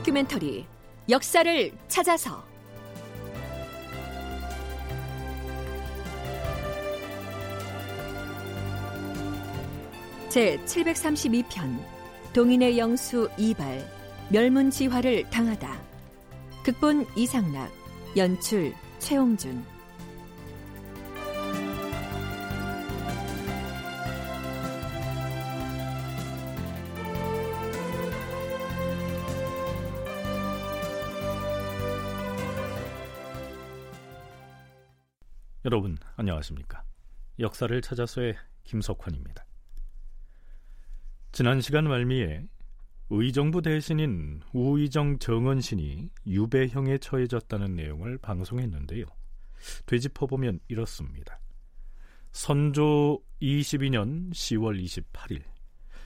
다큐멘터리 역사를 찾아서. 제 732편 동인의 영수 이발 멸문지화를 당하다. 극본 이상락 연출 최홍준 여러분 안녕하십니까? 역사를 찾아서의 김석환입니다. 지난 시간 말미에 의정부 대신인 우의정 정언신이 유배형에 처해졌다는 내용을 방송했는데요. 되짚어보면 이렇습니다. 선조 22년 10월 28일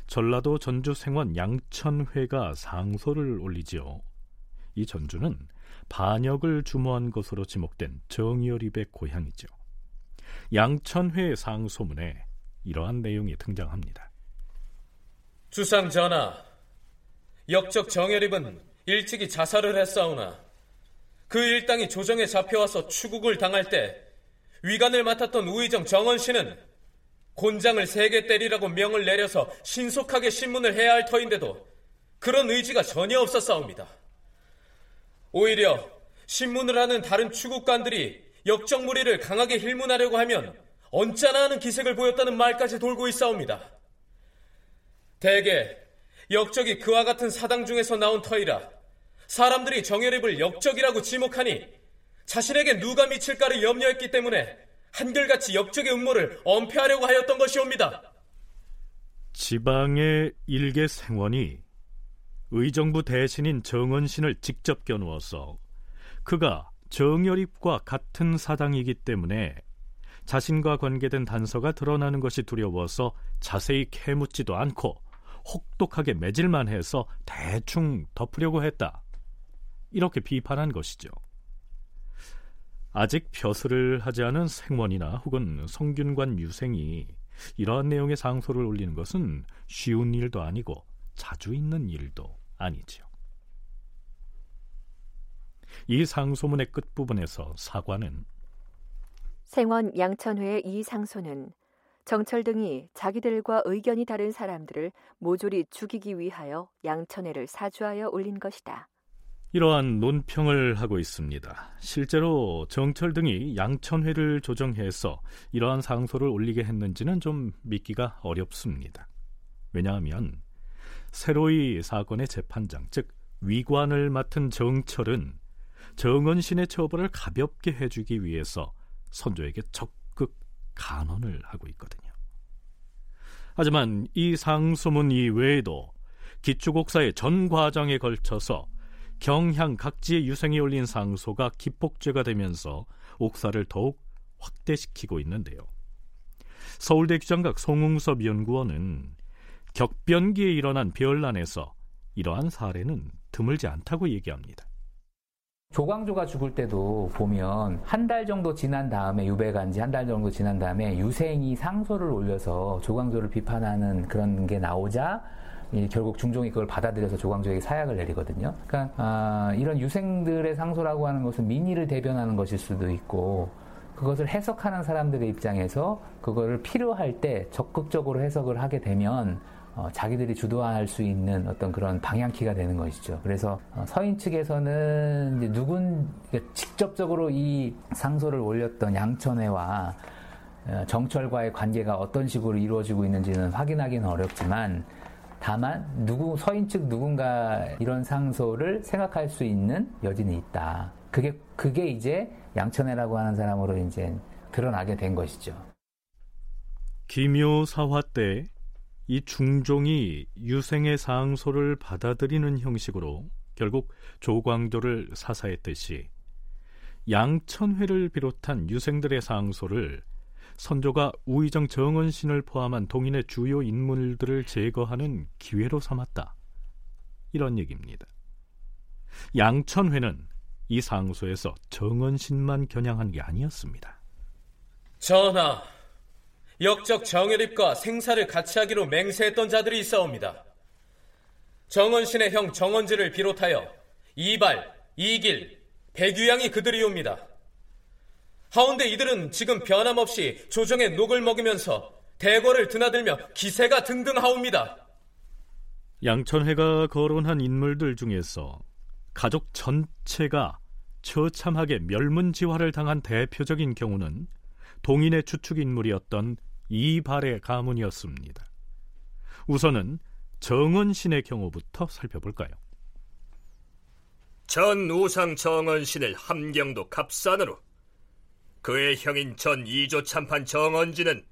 전라도 전주 생원 양천회가 상소를 올리지요. 이 전주는 반역을 주모한 것으로 지목된 정여립의 고향이죠. 양천회 상소문에 이러한 내용이 등장합니다. 주상 전하, 역적 정여립은 일찍이 자살을 했사오나 그 일당이 조정에 잡혀와서 추국을 당할 때 위관을 맡았던 우의정 정원 씨는 곤장을 세게 때리라고 명을 내려서 신속하게 신문을 해야 할 터인데도 그런 의지가 전혀 없었사옵니다. 오히려 신문을 하는 다른 추국관들이 역적 무리를 강하게 힐문하려고 하면 언짢아 하는 기색을 보였다는 말까지 돌고 있사옵니다. 대개 역적이 그와 같은 사당 중에서 나온 터이라 사람들이 정여립을 역적이라고 지목하니 자신에게 누가 미칠까를 염려했기 때문에 한결같이 역적의 음모를 엄폐하려고 하였던 것이옵니다. 지방의 일개 생원이 의정부 대신인 정원신을 직접 겨누어서 그가 정열입과 같은 사당이기 때문에 자신과 관계된 단서가 드러나는 것이 두려워서 자세히 캐묻지도 않고 혹독하게 매질만 해서 대충 덮으려고 했다. 이렇게 비판한 것이죠. 아직 벼슬을 하지 않은 생원이나 혹은 성균관 유생이 이러한 내용의 상소를 올리는 것은 쉬운 일도 아니고 자주 있는 일도 아니지요. 이 상소문의 끝부분에서 사관은 생원 양천회의 이 상소는 정철 등이 자기들과 의견이 다른 사람들을 모조리 죽이기 위하여 양천회를 사주하여 올린 것이다. 이러한 논평을 하고 있습니다. 실제로 정철 등이 양천회를 조정해서 이러한 상소를 올리게 했는지는 좀 믿기가 어렵습니다. 왜냐하면 새로이 사건의 재판장, 즉 위관을 맡은 정철은 정은신의 처벌을 가볍게 해주기 위해서 선조에게 적극 간언을 하고 있거든요. 하지만 이 상소문 이외에도 기초곡사의 전 과정에 걸쳐서 경향 각지의 유생이 올린 상소가 기폭죄가 되면서 옥사를 더욱 확대시키고 있는데요. 서울대 규장각 송웅섭 연구원은 격변기에 일어난 별난에서 이러한 사례는 드물지 않다고 얘기합니다. 조광조가 죽을 때도 보면 한 달 정도 지난 다음에 유배간 지 한 달 정도 지난 다음에 유생이 상소를 올려서 조광조를 비판하는 그런 게 나오자 결국 중종이 그걸 받아들여서 조광조에게 사약을 내리거든요. 그러니까 아, 이런 유생들의 상소라고 하는 것은 민의를 대변하는 것일 수도 있고 그것을 해석하는 사람들의 입장에서 그거를 필요할 때 적극적으로 해석을 하게 되면 어, 자기들이 주도할 수 있는 어떤 그런 방향키가 되는 것이죠. 그래서 어, 서인 측에서는 이제 누군 직접적으로 이 상소를 올렸던 양천회와 어, 정철과의 관계가 어떤 식으로 이루어지고 있는지는 확인하기는 어렵지만 다만 누구 서인 측 누군가 이런 상소를 생각할 수 있는 여진이 있다. 그게 그게 이제 양천회라고 하는 사람으로 이제 드러나게 된 것이죠. 기묘사화 때 이 중종이 유생의 상소를 받아들이는 형식으로 결국 조광조를 사사했듯이 양천회를 비롯한 유생들의 상소를 선조가 우의정 정원신을 포함한 동인의 주요 인물들을 제거하는 기회로 삼았다. 이런 얘기입니다. 양천회는 이 상소에서 정원신만 겨냥한 게 아니었습니다. 전하, 역적 정열입과 생사를 같이 하기로 맹세했던 자들이 있사옵니다. 정원신의 형 정원지를 비롯하여 이발, 이길, 백유양이 그들이옵니다. 하운데 이들은 지금 변함없이 조정의 녹을 먹으면서 대궐을 드나들며 기세가 등등하옵니다. 양천회가 거론한 인물들 중에서 가족 전체가 처참하게 멸문지화를 당한 대표적인 경우는 동인의 추측 인물이었던 이발의 가문이었습니다. 우선은 정은신의 경우부터 살펴볼까요? 전 우상 정은신을 함경도 갑산으로 그의 형인 전 이조 참판 정언지는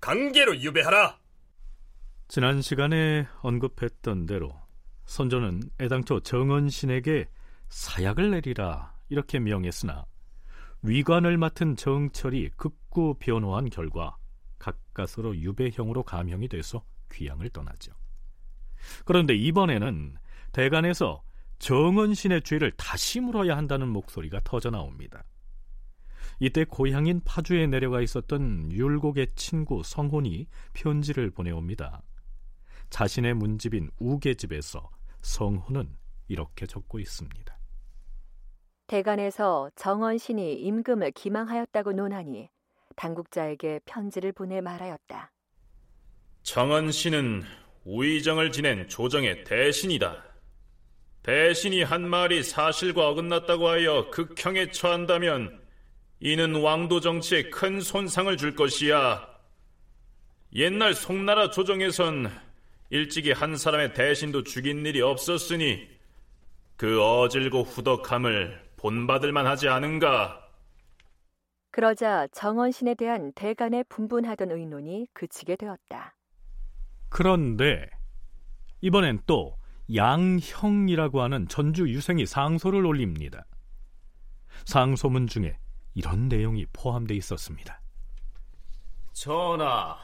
강계로 유배하라. 지난 시간에 언급했던 대로 선조는 애당초 정은신에게 사약을 내리라 이렇게 명했으나 위관을 맡은 정철이 극구 변호한 결과 가까스로 유배형으로 감형이 돼서 귀양을 떠나죠. 그런데 이번에는 대간에서 정은신의 죄를 다시 물어야 한다는 목소리가 터져 나옵니다. 이때 고향인 파주에 내려가 있었던 율곡의 친구 성혼이 편지를 보내옵니다. 자신의 문집인 우계집에서 성혼은 이렇게 적고 있습니다. 대간에서 정원신이 임금을 기망하였다고 논하니 당국자에게 편지를 보내 말하였다. 정원신은 우의정을 지낸 조정의 대신이다. 대신이 한 말이 사실과 어긋났다고 하여 극형에 처한다면 이는 왕도 정치에 큰 손상을 줄 것이야. 옛날 송나라 조정에선 일찍이 한 사람의 대신도 죽인 일이 없었으니 그 어질고 후덕함을 본받을 만하지 않은가? 그러자 정원신에 대한 대간의 분분하던 의논이 그치게 되었다. 그런데 이번엔 또 양형이라고 하는 전주 유생이 상소를 올립니다. 상소문 중에 이런 내용이 포함되어 있었습니다. 전하,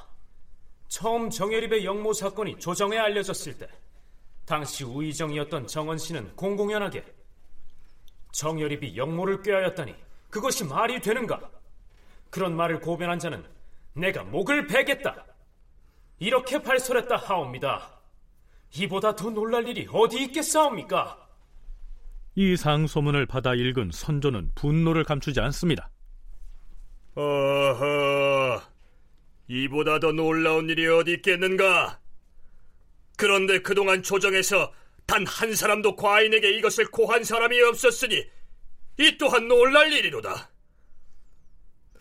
처음 정예립의 영모 사건이 조정에 알려졌을 때 당시 우의정이었던 정원 씨는 공공연하게 정예립이 영모를 꾀하였다니 그것이 말이 되는가? 그런 말을 고변한 자는 내가 목을 베겠다. 이렇게 발설했다 하옵니다. 이보다 더 놀랄 일이 어디 있겠사옵니까? 이 상소문을 받아 읽은 선조는 분노를 감추지 않습니다. 어허, 이보다 더 놀라운 일이 어디 있겠는가? 그런데 그동안 조정에서 단 한 사람도 과인에게 이것을 고한 사람이 없었으니 이 또한 놀랄 일이로다.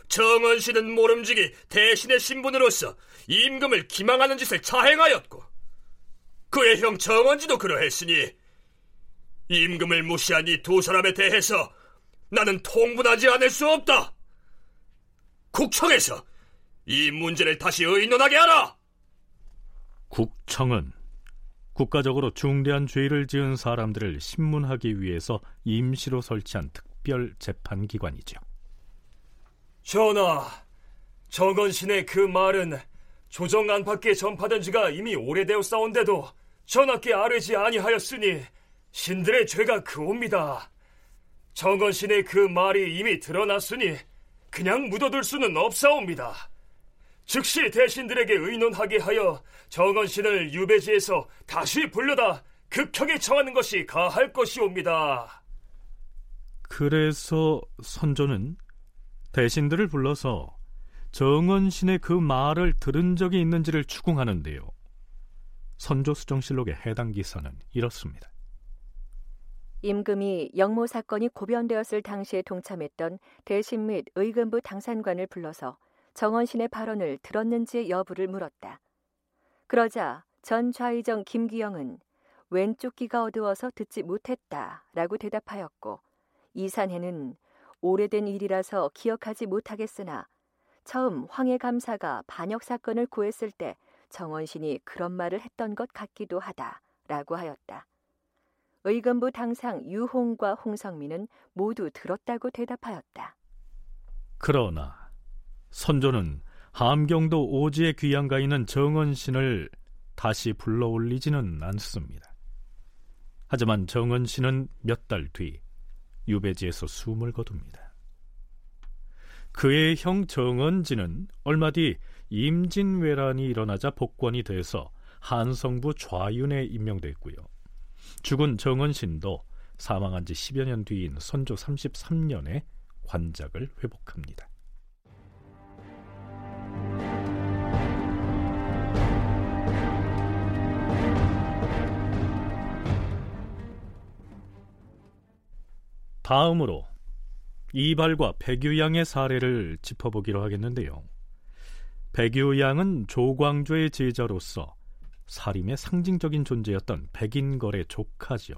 정원 씨는 모름지기 대신의 신분으로서 임금을 기망하는 짓을 자행하였고 그의 형 정원지도 그러했으니 임금을 무시한 이 두 사람에 대해서 나는 통분하지 않을 수 없다. 국청에서 이 문제를 다시 의논하게 하라. 국청은 국가적으로 중대한 죄를 지은 사람들을 신문하기 위해서 임시로 설치한 특별 재판기관이죠. 전하, 정건신의 그 말은 조정 안팎에 전파된 지가 이미 오래되었사온데도 전하께 아뢰지 아니하였으니 신들의 죄가 그옵니다. 정건신의 그 말이 이미 드러났으니 그냥 묻어둘 수는 없사옵니다. 즉시 대신들에게 의논하게 하여 정건신을 유배지에서 다시 불러다 극형에 처하는 것이 가할 것이옵니다. 그래서 선조는 대신들을 불러서 정원신의 그 말을 들은 적이 있는지를 추궁하는데요. 선조수정실록의 해당 기사는 이렇습니다. 임금이 영모 사건이 고변되었을 당시에 동참했던 대신 및 의금부 당산관을 불러서 정원신의 발언을 들었는지의 여부를 물었다. 그러자 전 좌의정 김기영은 왼쪽 귀가 어두워서 듣지 못했다 라고 대답하였고 이산해는 오래된 일이라서 기억하지 못하겠으나 처음 황해 감사가 반역 사건을 구했을 때 정원신이 그런 말을 했던 것 같기도 하다 라고 하였다. 의금부 당상 유홍과 홍성민은 모두 들었다고 대답하였다. 그러나 선조는 함경도 오지에 귀양가 있는 정원신을 다시 불러올리지는 않습니다. 하지만 정원신은 몇 달 뒤 유배지에서 숨을 거둡니다. 그의 형 정원지는 얼마 뒤 임진왜란이 일어나자 복권이 돼서 한성부 좌윤에 임명됐고요. 죽은 정원신도 사망한 지 10여 년 뒤인 선조 33년에 관작을 회복합니다. 다음으로 이발과 백유양의 사례를 짚어보기로 하겠는데요. 백유양은 조광조의 제자로서 사림의 상징적인 존재였던 백인걸의 조카지요.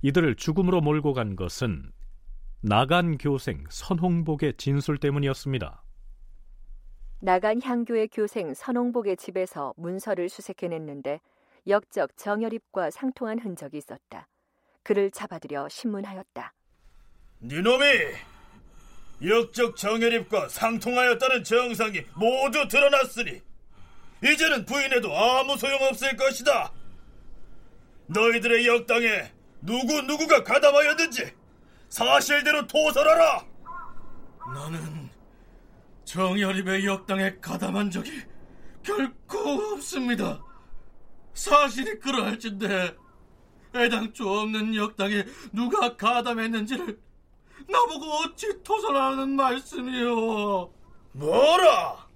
이들을 죽음으로 몰고 간 것은 나간 교생 선홍복의 진술 때문이었습니다. 나간 향교의 교생 선홍복의 집에서 문서를 수색해냈는데 역적 정열입과 상통한 흔적이 있었다. 그를 잡아들여 신문하였다. 니놈이 역적 정열입과 상통하였다는 정상이 모두 드러났으니 이제는 부인해도 아무 소용없을 것이다. 너희들의 역당에 누구 누구가 가담하였는지 사실대로 토설하라. 나는 정열입의 역당에 가담한 적이 결코 없습니다. 사실이 그러할진데 애당초 없는 역당에 누가 가담했는지를 나보고 어찌 토설하는 말씀이요? 뭐라?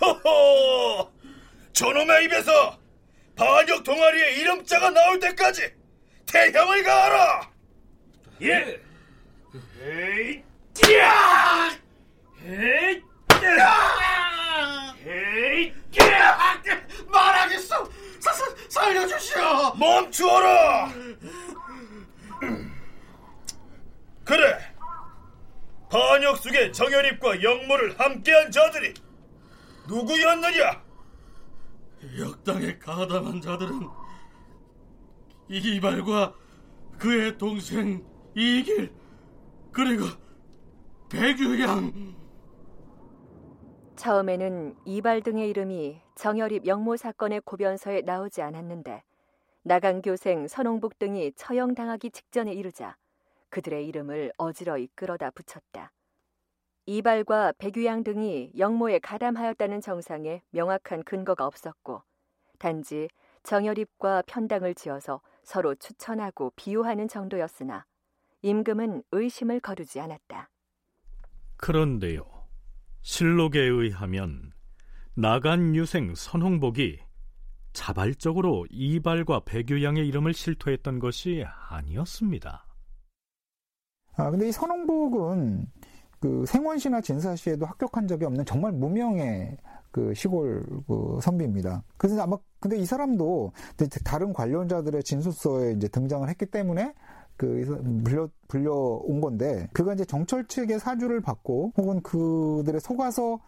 허허! 저놈의 입에서 반역 동아리의 이름자가 나올 때까지 태형을 가하라! 예! 에이, 야! 에이, 야! 에이, 야! 말하겠어! 사, 사, 살려주시오! 멈추어라! 그래! 반역숙의 정열입과 영모를 함께한 자들이 누구였느냐? 역당에 가담한 자들은 이발과 그의 동생 이길 그리고 백유양 처음에는 이발 등의 이름이 정열입 영모 사건의 고변서에 나오지 않았는데 나간 교생 선홍복 등이 처형당하기 직전에 이르자 그들의 이름을 어지러이 끌어다 붙였다. 이발과 백유양 등이 영모에 가담하였다는 정상에 명확한 근거가 없었고 단지 정열입과 편당을 지어서 서로 추천하고 비호하는 정도였으나 임금은 의심을 거두지 않았다. 그런데요. 실록에 의하면 나간 유생 선홍복이 자발적으로 이발과 백유양의 이름을 실토했던 것이 아니었습니다. 아, 근데 이 선홍복은 그 생원시나 진사시에도 합격한 적이 없는 정말 무명의 그 시골 그 선비입니다. 그래서 아마 근데 이 사람도 다른 관련자들의 진술서에 이제 등장을 했기 때문에 그 불려 불려온 건데 그가 이제 정철 측의 사주를 받고 혹은 그들의 속아서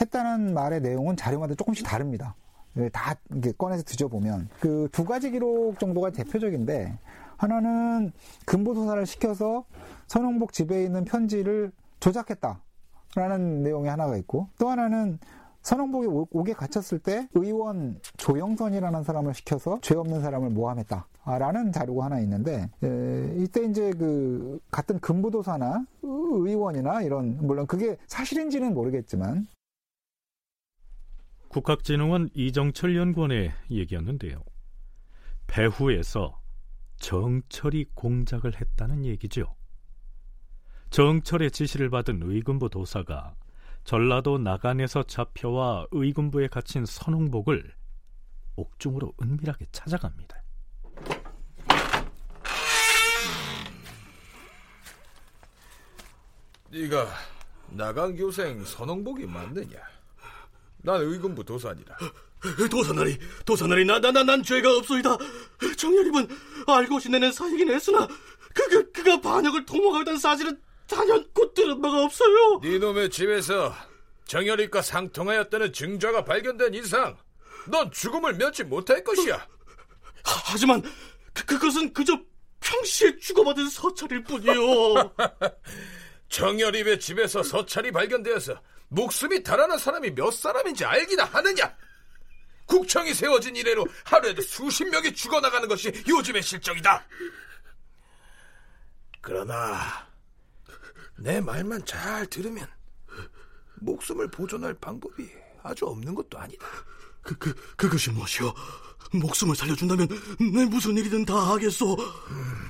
했다는 말의 내용은 자료마다 조금씩 다릅니다. 예, 다 꺼내서 뒤져보면 그 두 가지 기록 정도가 대표적인데 하나는 근보조사를 시켜서 선홍복 집에 있는 편지를 조작했다라는 내용이 하나가 있고 또 하나는 선홍복이 옥에 갇혔을 때 의원 조영선이라는 사람을 시켜서 죄 없는 사람을 모함했다 라는 자료가 하나 있는데 에, 이때 이제 그 같은 근부도사나 의원이나 이런 물론 그게 사실인지는 모르겠지만 국학진흥원 이정철 연구원의 얘기였는데요. 배후에서 정철이 공작을 했다는 얘기죠. 정철의 지시를 받은 의군부 도사가 전라도 나간에서 잡혀와 의군부에 갇힌 선홍복을 옥중으로 은밀하게 찾아갑니다. 네가 나간 교생 선홍복이 맞느냐? 난 의군부 도사니라. 도사나리, 도사나리, 나, 나, 나, 난 죄가 없소이다. 정열입은 알고 지내는 사이긴 했으나, 그, 그, 그가 반역을 도모하였다는 사실은 단연코 들은 바가 없어요. 네 놈의 집에서 정열입과 상통하였다는 증자가 발견된 이상, 넌 죽음을 면치 못할 것이야. 하, 하지만 그, 그것은 그저 평시에 주고받은 서찰일 뿐이요. 정열입의 집에서 서찰이 발견되어서 목숨이 달아난 사람이 몇 사람인지 알기나 하느냐? 국청이 세워진 이래로 하루에도 수십 명이 죽어나가는 것이 요즘의 실정이다. 그러나 내 말만 잘 들으면 목숨을 보존할 방법이 아주 없는 것도 아니다. 그, 그, 그것이 무엇이오? 목숨을 살려준다면 내 무슨 일이든 다 하겠소. 음,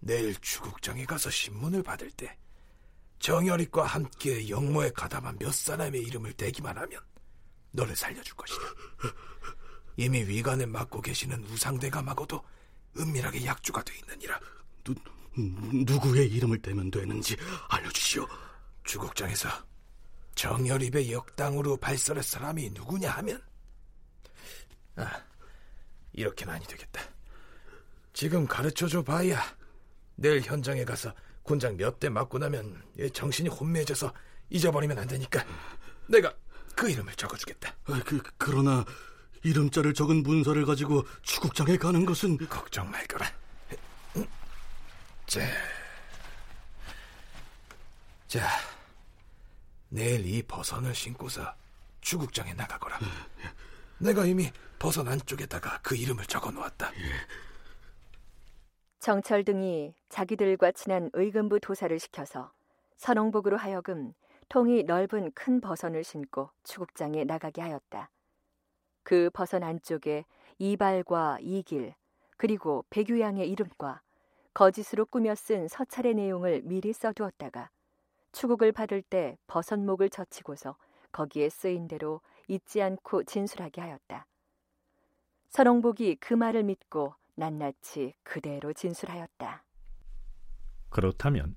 내일 주국장에 가서 신문을 받을 때 정열이과 함께 영모에 가담한 몇 사람의 이름을 대기만 하면 너를 살려줄 것이다. 이미 위관에 맡고 계시는 우상대감하고도 은밀하게 약주가 돼 있느니라. 누, 누구의 이름을 대면 되는지 알려주시오. 주국장에서 정열입의 역당으로 발설할 사람이 누구냐 하면 아, 이렇게는 아니 되겠다. 지금 가르쳐줘 봐야 내일 현장에 가서 군장 몇 대 맞고 나면 정신이 혼미해져서 잊어버리면 안 되니까 내가 그 이름을 적어주겠다. 아, 그, 그러나 이름자를 적은 문서를 가지고 추국장에 가는 것은 걱정 말거라. 자, 자, 내일 이 버선을 신고서 추국장에 나가거라. 내가 이미 버선 안쪽에다가 그 이름을 적어 놓았다. 정철 등이 자기들과 친한 의금부 도사를 시켜서 선홍복으로 하여금 통이 넓은 큰 버선을 신고 추국장에 나가게 하였다. 그 버선 안쪽에 이발과 이길 그리고 백유양의 이름과 거짓으로 꾸며 쓴 서찰의 내용을 미리 써두었다가 추국을 받을 때 버선목을 젖히고서 거기에 쓰인 대로 잊지 않고 진술하게 하였다. 선홍복이 그 말을 믿고 낱낱이 그대로 진술하였다. 그렇다면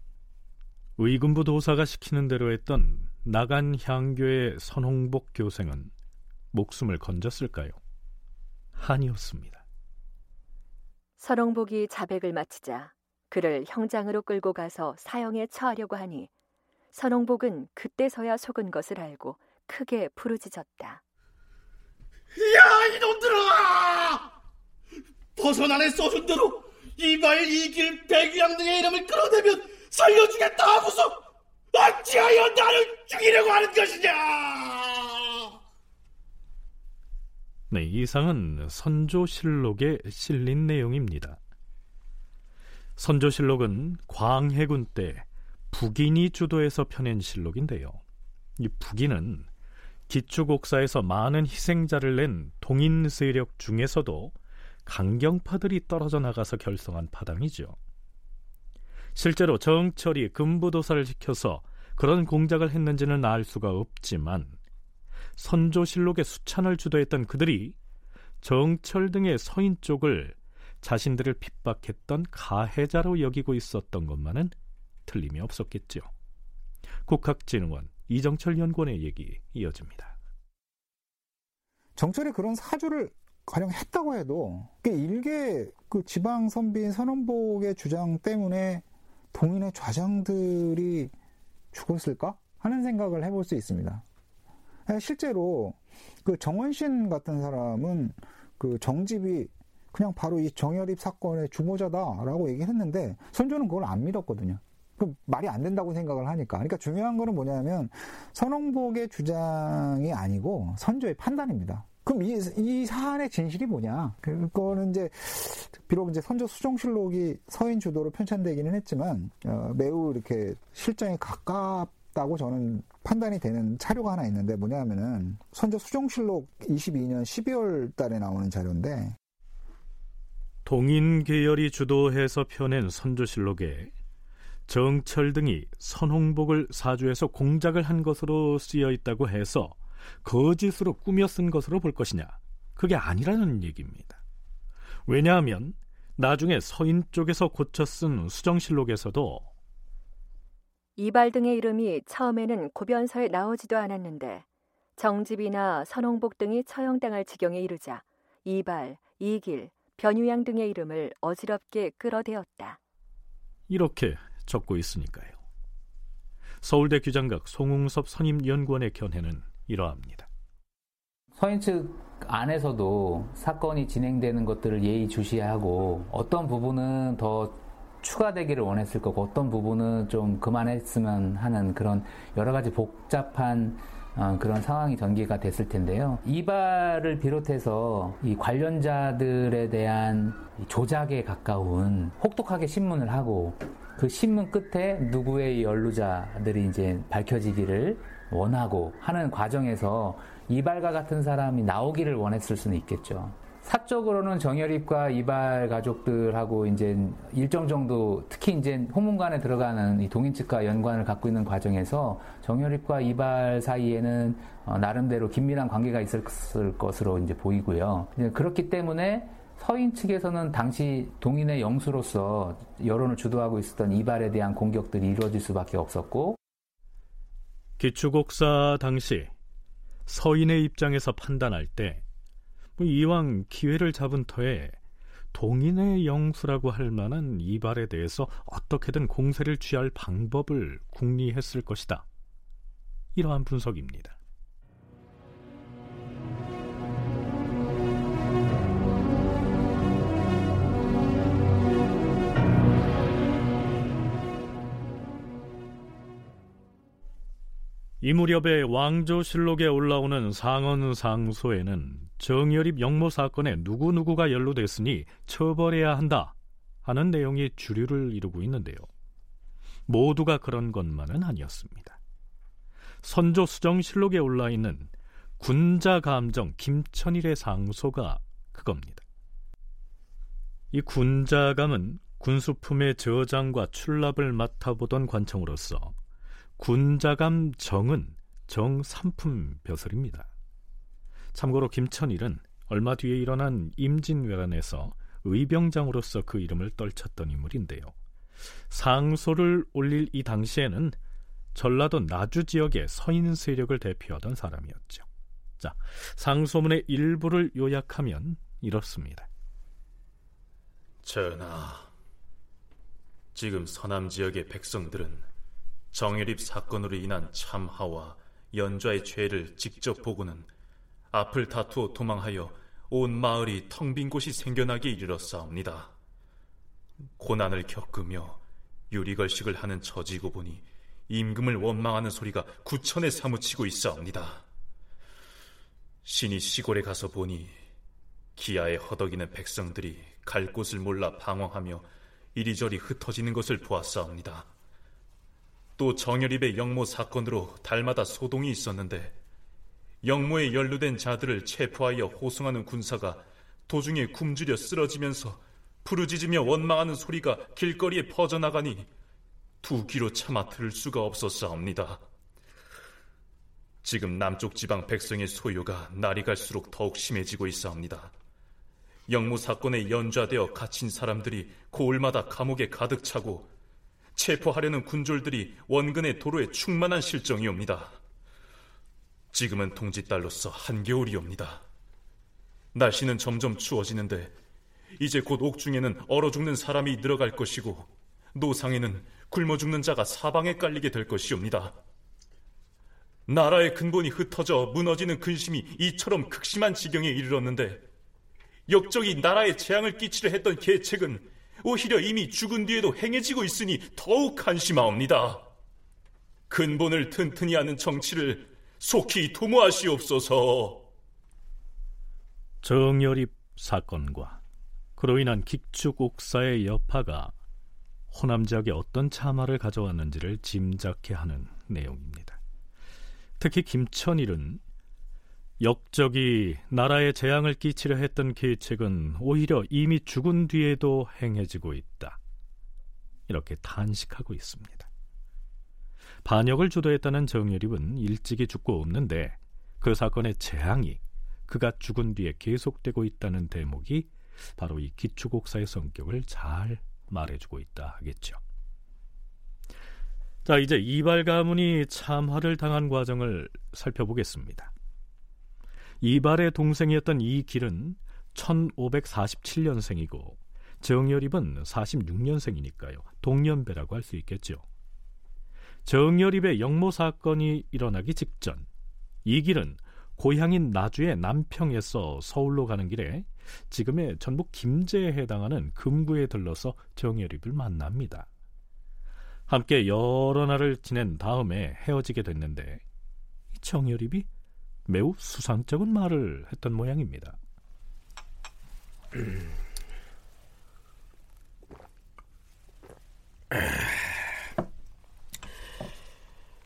의금부 도사가 시키는 대로 했던 나간 향교의 선홍복 교생은 목숨을 건졌을까요? 아니었습니다. 선홍복이 자백을 마치자 그를 형장으로 끌고 가서 사형에 처하려고 하니 선홍복은 그때서야 속은 것을 알고 크게 부르짖었다. 야 이놈들아! 버선 안에 써준 대로 이발 이길 백양 등의 이름을 끌어내면 살려주겠다 하고서 어찌하여 나를 죽이려고 하는 것이냐! 네, 이상은 선조실록에 실린 내용입니다. 선조실록은 광해군 때 북인이 주도해서 펴낸 실록인데요. 이 북인은 기축옥사에서 많은 희생자를 낸 동인 세력 중에서도 강경파들이 떨어져 나가서 결성한 파당이죠. 실제로 정철이 금부도사를 지켜서 그런 공작을 했는지는 알 수가 없지만 선조실록의 수찬을 주도했던 그들이 정철 등의 서인 쪽을 자신들을 핍박했던 가해자로 여기고 있었던 것만은 틀림이 없었겠죠. 국학진흥원 이정철 연구원의 얘기 이어집니다. 정철이 그런 사주를 가령 했다고 해도 일개 그 지방 선비인 선원복의 주장 때문에 동인의 좌장들이 죽었을까 하는 생각을 해볼 수 있습니다. 예, 실제로 그 정원신 같은 사람은 그 정집이 그냥 바로 이 정열입 사건의 주모자다라고 얘기했는데 선조는 그걸 안 믿었거든요. 그 말이 안 된다고 생각을 하니까. 그러니까 중요한 거는 뭐냐면 선홍복의 주장이 아니고 선조의 판단입니다. 그럼 이, 이 사안의 진실이 뭐냐? 그거는 이제 비록 이제 선조 수종실록이 서인 주도로 편찬되기는 했지만 어, 매우 이렇게 실정에 가깝 다고 저는 판단이 되는 자료가 하나 있는데 뭐냐면은 선조 수종실록 22년 12월 달에 나오는 자료인데 동인 계열이 주도해서 펴낸 선조실록에 정철 등이 선홍복을 사주해서 공작을 한 것으로 쓰여 있다고 해서 거짓으로 꾸며 쓴 것으로 볼 것이냐? 그게 아니라는 얘기입니다. 왜냐하면 나중에 서인 쪽에서 고쳐 쓴 수정실록에서도 이발 등의 이름이 처음에는 고변서에 나오지도 않았는데 정집이나 선홍복 등이 처형당할 지경에 이르자 이발, 이길, 변유양 등의 이름을 어지럽게 끌어대었다. 이렇게 적고 있으니까요. 서울대 규장각 송웅섭 선임연구원의 견해는 이러합니다. 서인 측 안에서도 사건이 진행되는 것들을 예의주시하고 어떤 부분은 더 추가되기를 원했을 거고 어떤 부분은 좀 그만했으면 하는 그런 여러 가지 복잡한 어, 그런 상황이 전개가 됐을 텐데요. 이발을 비롯해서 이 관련자들에 대한 조작에 가까운 혹독하게 신문을 하고 그 신문 끝에 누구의 연루자들이 이제 밝혀지기를 원하고 하는 과정에서 이발과 같은 사람이 나오기를 원했을 수는 있겠죠. 사적으로는 정열입과 이발 가족들하고 이제 일정 정도 특히 이제 호문관에 들어가는 이 동인 측과 연관을 갖고 있는 과정에서 정열입과 이발 사이에는 어, 나름대로 긴밀한 관계가 있었을 것으로 이제 보이고요. 그렇기 때문에 서인 측에서는 당시 동인의 영수로서 여론을 주도하고 있었던 이발에 대한 공격들이 이루어질 수밖에 없었고 기축옥사 당시 서인의 입장에서 판단할 때뭐 이왕 기회를 잡은 터에 동인의 영수라고 할 만한 이발에 대해서 어떻게든 공세를 취할 방법을 궁리했을 것이다. 이러한 분석입니다. 이 무렵에 왕조실록에 올라오는 상언 상소에는 정열입 영모 사건에 누구누구가 연루됐으니 처벌해야 한다 하는 내용이 주류를 이루고 있는데요. 모두가 그런 것만은 아니었습니다. 선조 수정실록에 올라 있는 군자 감정 김천일의 상소가 그겁니다. 이 군자감은 군수품의 저장과 출납을 맡아보던 관청으로서 군자감 정은 정삼품 벼슬입니다. 참고로 김천일은 얼마 뒤에 일어난 임진왜란에서 의병장으로서 그 이름을 떨쳤던 인물인데요. 상소를 올릴 이 당시에는 전라도 나주 지역의 서인 세력을 대표하던 사람이었죠. 자, 상소문의 일부를 요약하면 이렇습니다. 전하, 지금 서남 지역의 백성들은 정일입 사건으로 인한 참하와 연좌의 죄를 직접 보고는 앞을 다투어 도망하여 온 마을이 텅 빈 곳이 생겨나게 이르렀사옵니다. 고난을 겪으며 유리걸식을 하는 처지고 보니 임금을 원망하는 소리가 구천에 사무치고 있사옵니다. 신이 시골에 가서 보니 기아에 허덕이는 백성들이 갈 곳을 몰라 방황하며 이리저리 흩어지는 것을 보았사옵니다. 또 정열입의 영모 사건으로 달마다 소동이 있었는데 영모에 연루된 자들을 체포하여 호송하는 군사가 도중에 굶주려 쓰러지면서 부르짖으며 원망하는 소리가 길거리에 퍼져나가니 두 귀로 참아 들을 수가 없었사옵니다. 지금 남쪽 지방 백성의 소요가 날이 갈수록 더욱 심해지고 있사옵니다. 영모 사건에 연좌되어 갇힌 사람들이 고을마다 감옥에 가득 차고 체포하려는 군졸들이 원근의 도로에 충만한 실정이옵니다. 지금은 동지딸로서 한겨울이옵니다. 날씨는 점점 추워지는데 이제 곧 옥중에는 얼어 죽는 사람이 늘어갈 것이고 노상에는 굶어 죽는 자가 사방에 깔리게 될 것이옵니다. 나라의 근본이 흩어져 무너지는 근심이 이처럼 극심한 지경에 이르렀는데 역적이 나라에 재앙을 끼치려 했던 계책은 오히려 이미 죽은 뒤에도 행해지고 있으니 더욱 한심하옵니다. 근본을 튼튼히 하는 정치를 속히 도모하시옵소서. 정열입 사건과 그로 인한 기축 옥사의 여파가 호남 지역에 어떤 참화를 가져왔는지를 짐작케 하는 내용입니다. 특히 김천일은 역적이 나라에 재앙을 끼치려 했던 계책은 오히려 이미 죽은 뒤에도 행해지고 있다. 이렇게 탄식하고 있습니다. 반역을 주도했다는 정여립은 일찍이 죽고 없는데 그 사건의 재앙이 그가 죽은 뒤에 계속되고 있다는 대목이 바로 이 기축옥사의 성격을 잘 말해주고 있다 하겠죠. 자, 이제 이발 가문이 참화를 당한 과정을 살펴보겠습니다. 이발의 동생이었던 이 길은 1547년생이고 정열입은 46년생이니까요. 동년배라고 할 수 있겠죠. 정열입의 영모 사건이 일어나기 직전 이 길은 고향인 나주의 남평에서 서울로 가는 길에 지금의 전북 김제에 해당하는 금구에 들러서 정열입을 만납니다. 함께 여러 날을 지낸 다음에 헤어지게 됐는데 정열입이 매우 수상쩍은 말을 했던 모양입니다.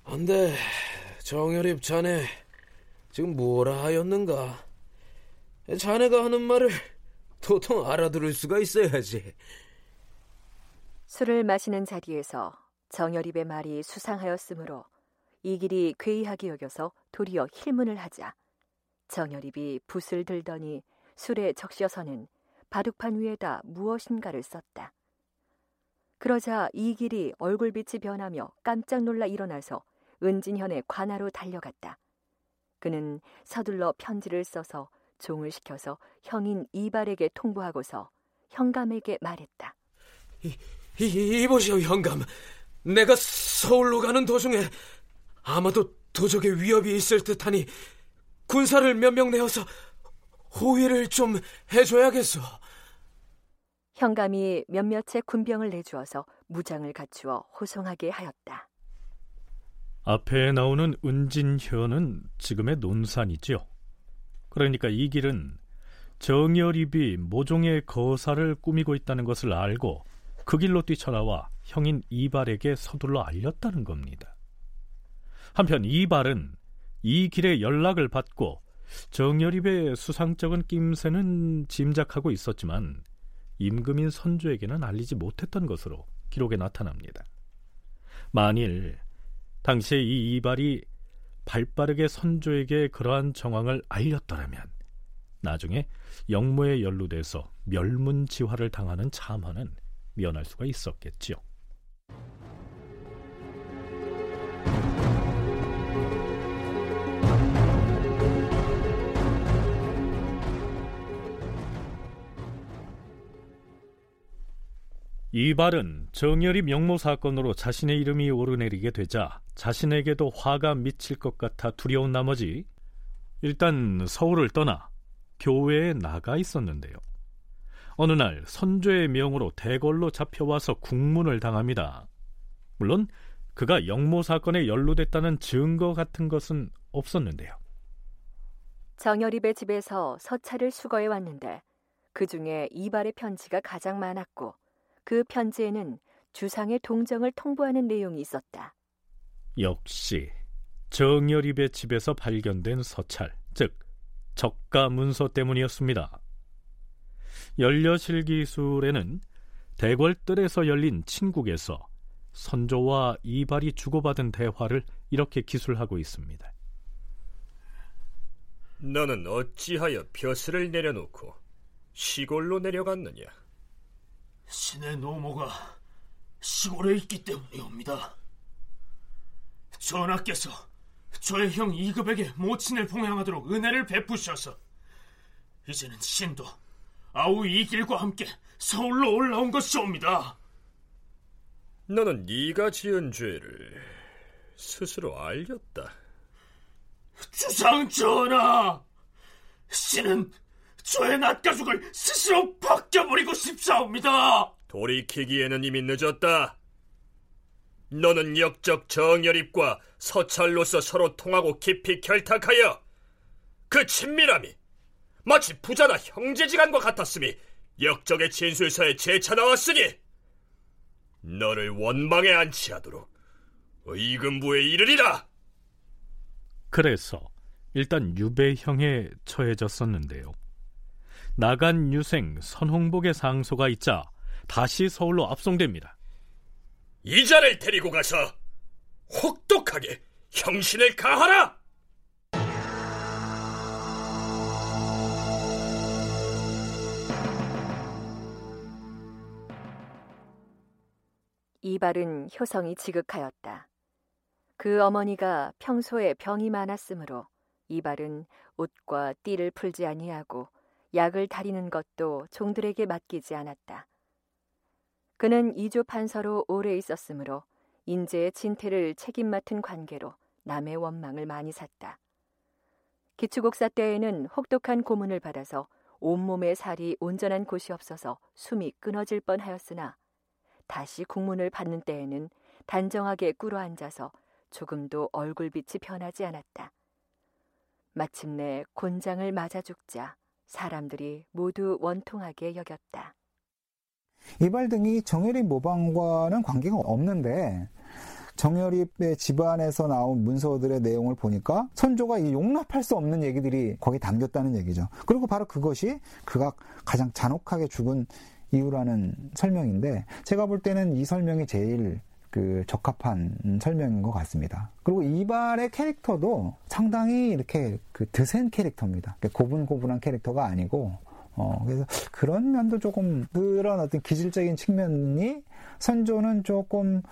안돼 정열입 자네 지금 뭐라 하였는가? 자네가 하는 말을 도통 알아들을 수가 있어야지. 술을 마시는 자리에서 정열입의 말이 수상하였으므로 이 길이 괴이하게 여겨서 도리어 힐문을 하자 정열입이 붓을 들더니 술에 적셔서는 바둑판 위에다 무엇인가를 썼다. 그러자 이 길이 얼굴빛이 변하며 깜짝 놀라 일어나서 은진현의 관하로 달려갔다. 그는 서둘러 편지를 써서 종을 시켜서 형인 이발에게 통보하고서 현감에게 말했다. 이, 이, 이보시오 현감. 내가 서울로 가는 도중에 아마도 도적의 위협이 있을 듯하니 군사를 몇 명 내어서 호위를 좀 해줘야겠소. 현감이 몇몇의 군병을 내주어서 무장을 갖추어 호송하게 하였다. 앞에 나오는 은진현은 지금의 논산이죠. 그러니까 이 길은 정열입이 모종의 거사를 꾸미고 있다는 것을 알고 그 길로 뛰쳐나와 형인 이발에게 서둘러 알렸다는 겁니다. 한편 이발은 이 길의 연락을 받고 정열입의 수상적인 낌새는 짐작하고 있었지만 임금인 선조에게는 알리지 못했던 것으로 기록에 나타납니다. 만일 당시에 이 이발이 발빠르게 선조에게 그러한 정황을 알렸더라면 나중에 영모에 연루돼서 멸문지화를 당하는 참화는 면할 수가 있었겠지요. 이발은 정열이 명모 사건으로 자신의 이름이 오르내리게 되자 자신에게도 화가 미칠 것 같아 두려운 나머지 일단 서울을 떠나 교회에 나가 있었는데요. 어느 날 선조의 명으로 대궐로 잡혀와서 국문을 당합니다. 물론 그가 영모 사건에 연루됐다는 증거 같은 것은 없었는데요. 정열입의 집에서 서찰을 수거해 왔는데 그 중에 이발의 편지가 가장 많았고 그 편지에는 주상의 동정을 통보하는 내용이 있었다. 역시 정열입의 집에서 발견된 서찰, 즉 적가 문서 때문이었습니다. 연려실기술에는 대궐뜰에서 열린 친국에서 선조와 이발이 주고받은 대화를 이렇게 기술하고 있습니다. 너는 어찌하여 벼슬을 내려놓고 시골로 내려갔느냐? 신의 노모가 시골에 있기 때문이옵니다. 전하께서 저의 형 이급에게 모친을 봉양하도록 은혜를 베푸셔서 이제는 신도 아우 이길과 함께 서울로 올라온 것이옵니다. 너는 네가 지은 죄를 스스로 알렸다. 주상 전하, 신은 저의 낯가죽을 스스로 벗겨버리고 싶사옵니다. 돌이키기에는 이미 늦었다. 너는 역적 정열입과 서찰로서 서로 통하고 깊이 결탁하여 그 친밀함이 마치 부자나 형제지간과 같았음이 역적의 진술서에 재차 나왔으니 너를 원망에 안치하도록 의금부에 이르리라. 그래서 일단 유배형에 처해졌었는데요. 나간 유생 선홍복의 상소가 있자 다시 서울로 압송됩니다. 이자를 데리고 가서 혹독하게 형신을 가하라! 이발은 효성이 지극하였다. 그 어머니가 평소에 병이 많았으므로 이발은 옷과 띠를 풀지 아니하고 약을 다리는 것도 종들에게 맡기지 않았다. 그는 이조 판서로 오래 있었으므로 인재의 진퇴를 책임 맡은 관계로 남의 원망을 많이 샀다. 기축옥사 때에는 혹독한 고문을 받아서 온몸의 살이 온전한 곳이 없어서 숨이 끊어질 뻔하였으나 다시 국문을 받는 때에는 단정하게 꿇어 앉아서 조금도 얼굴빛이 변하지 않았다. 마침내 곤장을 맞아 죽자 사람들이 모두 원통하게 여겼다. 이발 등이 정열의 모방과는 관계가 없는데 정열입의 집안에서 나온 문서들의 내용을 보니까 선조가 이 용납할 수 없는 얘기들이 거기 담겼다는 얘기죠. 그리고 바로 그것이 그가 가장 잔혹하게 죽은 이유라는 설명인데 제가 볼 때는 이 설명이 제일 그 적합한 설명인 것 같습니다. 그리고 이발의 캐릭터도 상당히 이렇게 그 드센 캐릭터입니다. 고분고분한 캐릭터가 아니고 어, 그래서 그런 면도 조금 그런 어떤 기질적인 측면이 선조는 조금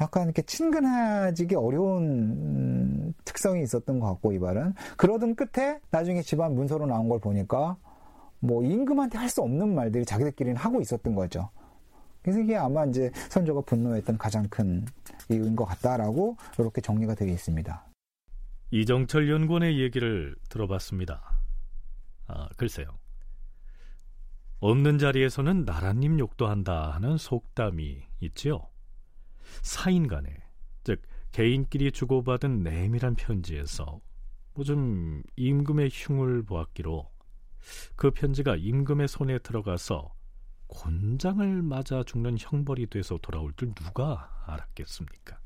약간 이렇게 친근해지기 어려운 특성이 있었던 것 같고 이발은 그러던 끝에 나중에 집안 문서로 나온 걸 보니까 뭐 임금한테 할 수 없는 말들이 자기들끼리는 하고 있었던 거죠. 그래서 이게 아마 이제 선조가 분노했던 가장 큰 이유인 것 같다라고 이렇게 정리가 되어 있습니다. 이정철 연구원의 얘기를 들어봤습니다. 아, 글쎄요. 없는 자리에서는 나라님 욕도 한다 하는 속담이 있지요. 사인 간에, 즉 개인끼리 주고받은 내밀한 편지에서 뭐 좀 임금의 흉을 보았기로 그 편지가 임금의 손에 들어가서 곤장을 맞아 죽는 형벌이 돼서 돌아올 줄 누가 알았겠습니까?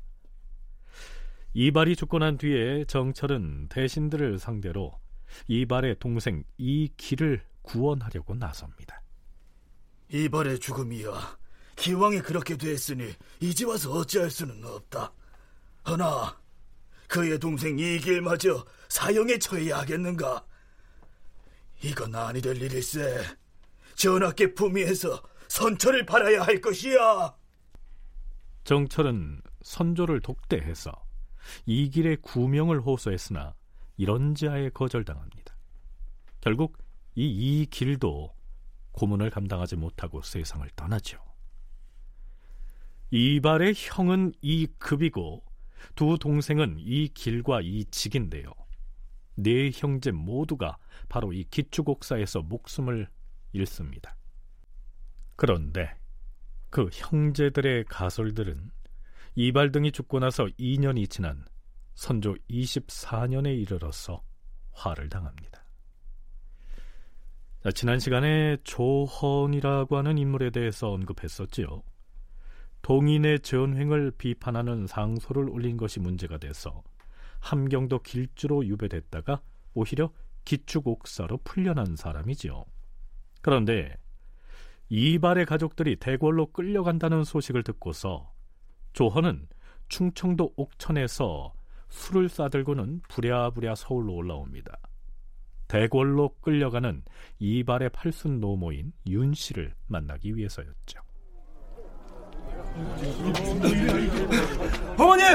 이발이 죽고 난 뒤에 정철은 대신들을 상대로 이발의 동생 이길을 구원하려고 나섭니다. 이발의 죽음이야. 기왕에 그렇게 됐으니 이제 와서 어찌할 수는 없다. 허나 그의 동생 이길마저 사형에 처해야 하겠는가? 이건 아니 될 일일세. 전하께 품위해서 선처를 받아야 할 것이야. 정철은 선조를 독대해서 이 길의 구명을 호소했으나 이런지하에 거절당합니다. 결국 이 이 길도 고문을 감당하지 못하고 세상을 떠나죠. 이발의 형은 이 급이고 두 동생은 이 길과 이 직인데요. 네 형제 모두가 바로 이 기축옥사에서 목숨을 잃습니다. 그런데 그 형제들의 가설들은 이발 등이 죽고 나서 2년이 지난 선조 24년에 이르러서 화를 당합니다. 자, 지난 시간에 조헌이라고 하는 인물에 대해서 언급했었지요. 동인의 전횡을 비판하는 상소를 올린 것이 문제가 돼서 함경도 길주로 유배됐다가 오히려 기축옥사로 풀려난 사람이지요. 그런데 이발의 가족들이 대궐로 끌려간다는 소식을 듣고서 조헌은 충청도 옥천에서 술을 싸들고는 부랴부랴 서울로 올라옵니다. 대궐로 끌려가는 이발의 팔순 노모인 윤 씨를 만나기 위해서였죠. 어머님!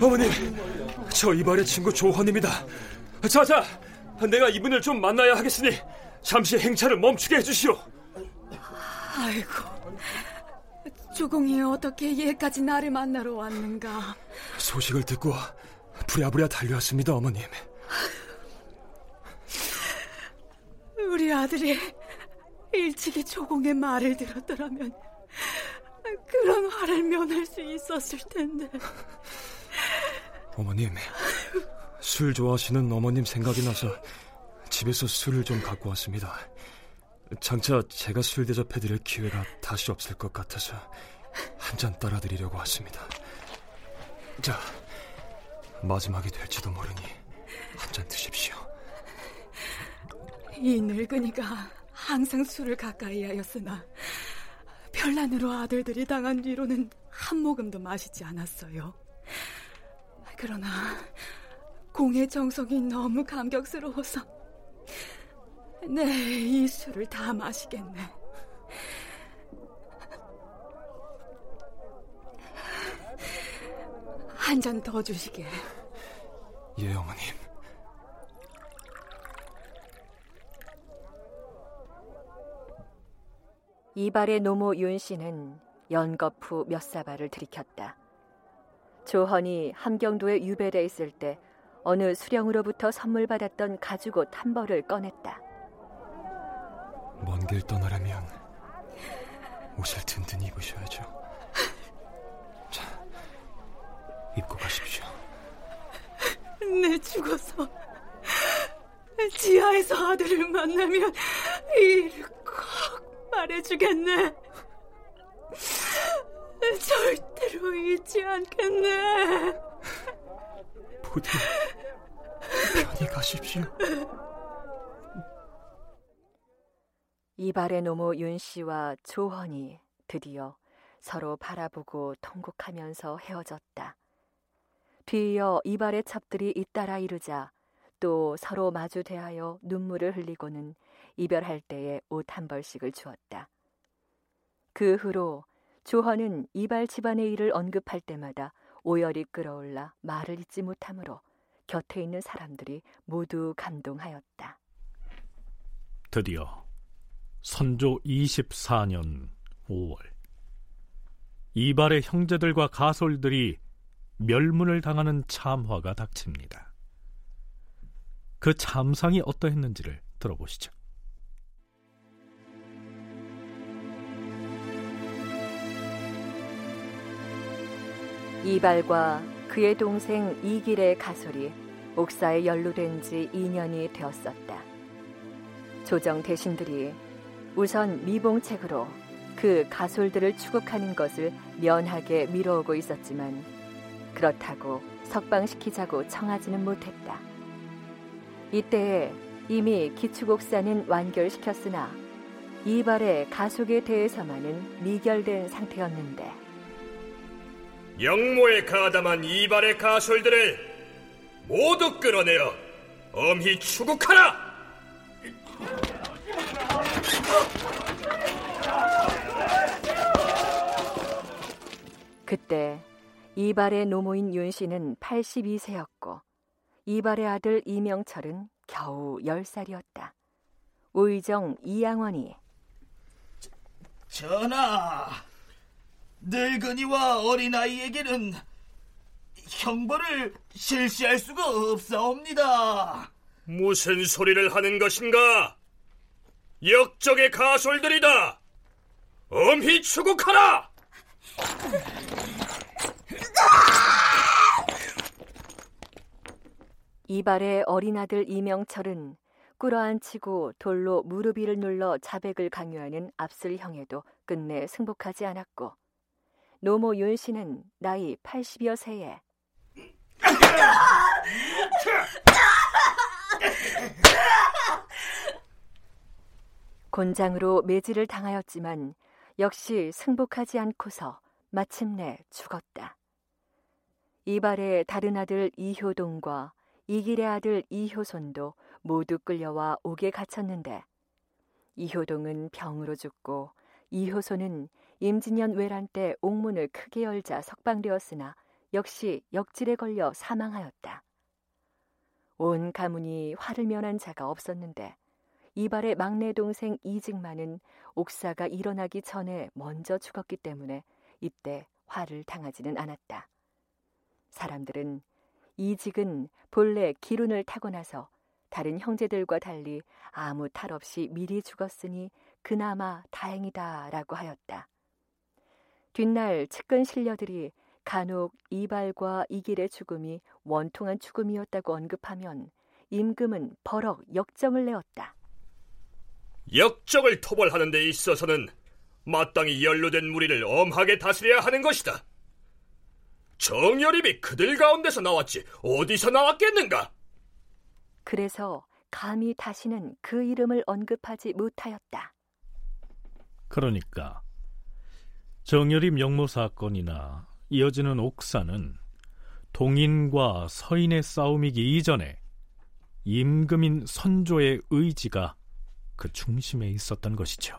어머님, 저 이발의 친구 조헌입니다. 자 자, 내가 이분을 좀 만나야 하겠으니 잠시 행차를 멈추게 해주시오. 아이고, 주공이 어떻게 얘까지 나를 만나러 왔는가? 소식을 듣고 부랴부랴 달려왔습니다, 어머님. 우리 아들이 일찍이 조공의 말을 들었더라면 그런 화를 면할 수 있었을 텐데. 어머님, 술 좋아하시는 어머님 생각이 나서 집에서 술을 좀 갖고 왔습니다. 장차 제가 술 대접해드릴 기회가 다시 없을 것 같아서 한 잔 따라드리려고 왔습니다. 자, 마지막이 될지도 모르니 한 잔 드십시오. 이 늙은이가 항상 술을 가까이 하였으나 별난으로 아들들이 당한 뒤로는 한 모금도 마시지 않았어요. 그러나 공의 정성이 너무 감격스러워서 네, 이 술을 다 마시겠네. 한 잔 더 주시게. 예, 어머님. 이발의 노모 윤 씨는 후몇 사발을 들이켰다. 조헌이 함경도에 유배돼 있을 때 어느 수령으로부터 선물 받았던 가죽 옷 한 벌을 꺼냈다. 먼 길 떠나려면 옷을 든든히 입으셔야죠. 자, 입고 가십시오. 내 죽어서 지하에서 아들을 만나면 이 일을 꼭 말해주겠네. 절대로 잊지 않겠네. 부디 편히 가십시오. 이발의 노모 윤 씨와 조헌이 드디어 서로 바라보고 통곡하면서 헤어졌다. 뒤이어 이발의 첩들이 잇따라 이르자 또 서로 마주 대하여 눈물을 흘리고는 이별할 때에 옷 한 벌씩을 주었다. 그 후로 조헌은 이발 집안의 일을 언급할 때마다 오열이 끌어올라 말을 잇지 못하므로 곁에 있는 사람들이 모두 감동하였다. 드디어 선조 24년 5월 이발의 형제들과 가솔들이 멸문을 당하는 참화가 닥칩니다. 그 참상이 어떠했는지를 들어보시죠. 이발과 그의 동생 이길의 가솔이 옥사에 연루된 지 2년이 되었었다. 조정 대신들이 우선 미봉책으로 그 가솔들을 추국하는 것을 면하게 미뤄오고 있었지만 그렇다고 석방시키자고 청하지는 못했다. 이때에 이미 기축옥사는 완결시켰으나 이발의 가속에 대해서만은 미결된 상태였는데 영모에 가담한 이발의 가솔들을 모두 끌어내어 엄히 추국하라! 그때 이발의 노모인 윤 씨는 82세였고 이발의 아들 이명철은 겨우 10살이었다. 우의정 이양원이 전하, 늙은이와 어린아이에게는 형벌을 실시할 수가 없사옵니다. 무슨 소리를 하는 것인가? 역적의 가솔들이다! 엄히 추국하라! 이발의 어린아들 이명철은 꿇어앉히고 돌로 무릎 위를 눌러 자백을 강요하는 압술 형에도 끝내 승복하지 않았고 노모 윤 씨는 나이 80여 세에 곤장으로 매질을 당하였지만 역시 승복하지 않고서 마침내 죽었다. 이발의 다른 아들 이효동과 이길의 아들 이효손도 모두 끌려와 옥에 갇혔는데 이효동은 병으로 죽고 이효손은 임진년 외란 때 옥문을 크게 열자 석방되었으나 역시 역질에 걸려 사망하였다. 온 가문이 화를 면한 자가 없었는데 이발의 막내 동생 이직만은 옥사가 일어나기 전에 먼저 죽었기 때문에 이때 화를 당하지는 않았다. 사람들은 이직은 본래 기운을 타고 나서 다른 형제들과 달리 아무 탈 없이 미리 죽었으니 그나마 다행이다라고 하였다. 뒷날 측근 신녀들이 간혹 이발과 이길의 죽음이 원통한 죽음이었다고 언급하면 임금은 버럭 역정을 내었다. 역적을 토벌하는 데 있어서는 마땅히 연루된 무리를 엄하게 다스려야 하는 것이다. 정열입이 그들 가운데서 나왔지 어디서 나왔겠는가? 그래서 감히 다시는 그 이름을 언급하지 못하였다. 그러니까 정열입 영모 사건이나 이어지는 옥사는 동인과 서인의 싸움이기 이전에 임금인 선조의 의지가 그 중심에 있었던 것이죠.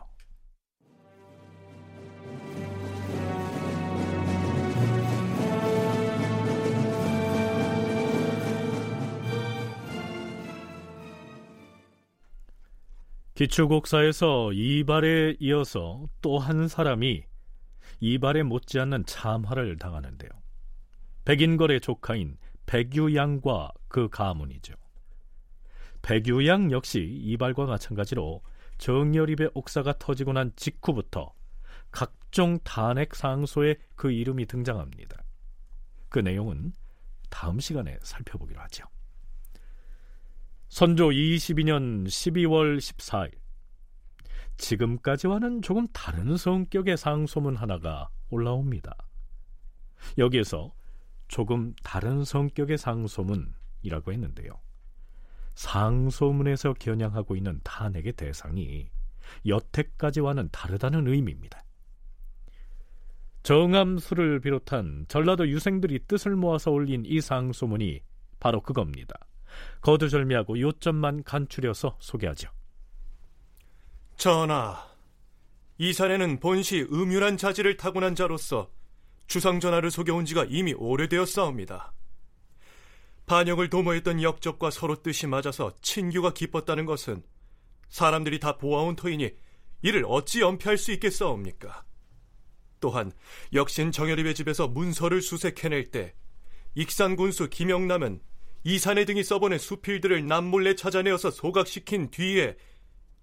기초곡사에서 이발에 이어서 또 한 사람이 이발에 못지않는 참화를 당하는데요. 백인걸의 조카인 백유양과 그 가문이죠. 백유양 역시 이발과 마찬가지로 정열입의 옥사가 터지고 난 직후부터 각종 탄핵 상소에 그 이름이 등장합니다. 그 내용은 다음 시간에 살펴보기로 하죠. 선조 22년 12월 14일 지금까지와는 조금 다른 성격의 상소문 하나가 올라옵니다. 여기에서 조금 다른 성격의 상소문이라고 했는데요. 상소문에서 겨냥하고 있는 탄핵의 대상이 여태까지와는 다르다는 의미입니다. 정암수를 비롯한 전라도 유생들이 뜻을 모아서 올린 이 상소문이 바로 그겁니다. 거두절미하고 요점만 간추려서 소개하죠. 전하, 이산에는 본시 음유란 자질을 타고난 자로서 주상 전하를 속여온 지가 이미 오래되었사옵니다. 반역을 도모했던 역적과 서로 뜻이 맞아서 친규가 기뻤다는 것은 사람들이 다 보아온 터이니 이를 어찌 연피할 수 있겠사옵니까? 또한 역신 정열입의 집에서 문서를 수색해낼 때 익산 군수 김영남은 이산해 등이 써보낸 수필들을 남몰래 찾아내어서 소각시킨 뒤에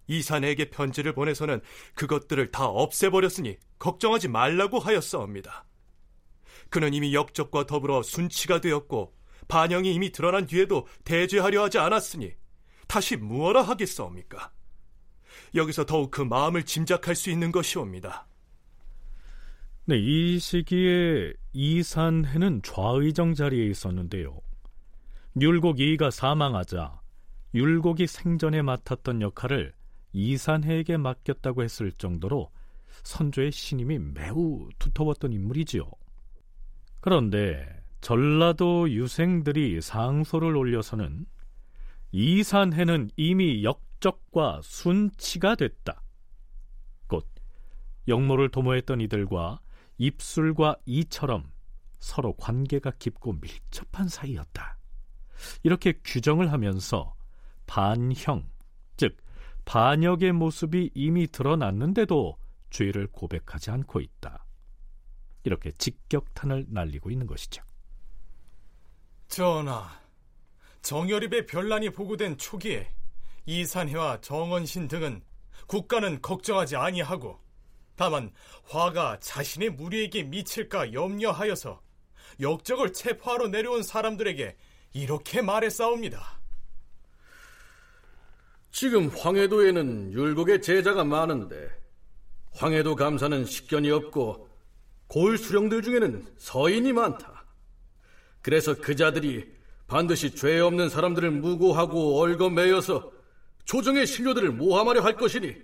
이산에게 편지를 보내서는 그것들을 다 없애버렸으니 걱정하지 말라고 하였사옵니다. 그는 이미 역적과 더불어 순치가 되었고 반영이 이미 드러난 뒤에도 대죄하려 하지 않았으니 다시 무엇라 하겠사옵니까? 여기서 더욱 그 마음을 짐작할 수 있는 것이옵니다. 네, 이 시기에 이산해는 좌의정 자리에 있었는데요. 율곡 이가 사망하자 율곡이 생전에 맡았던 역할을 이산해에게 맡겼다고 했을 정도로 선조의 신임이 매우 두터웠던 인물이지요. 그런데 전라도 유생들이 상소를 올려서는 이산해는 이미 역적과 순치가 됐다. 곧 역모를 도모했던 이들과 입술과 이처럼 서로 관계가 깊고 밀접한 사이였다. 이렇게 규정을 하면서 반형, 즉 반역의 모습이 이미 드러났는데도 죄를 고백하지 않고 있다. 이렇게 직격탄을 날리고 있는 것이죠. 전하, 정열입의 변란이 보고된 초기에 이산해와 정원신 등은 국가는 걱정하지 아니하고 다만 화가 자신의 무리에게 미칠까 염려하여서 역적을 체포하러 내려온 사람들에게 이렇게 말했사옵니다. 지금 황해도에는 율곡의 제자가 많은데 황해도 감사는 식견이 없고 고을 수령들 중에는 서인이 많다. 그래서 그 자들이 반드시 죄 없는 사람들을 무고하고 얽어매여서 조정의 신료들을 모함하려 할 것이니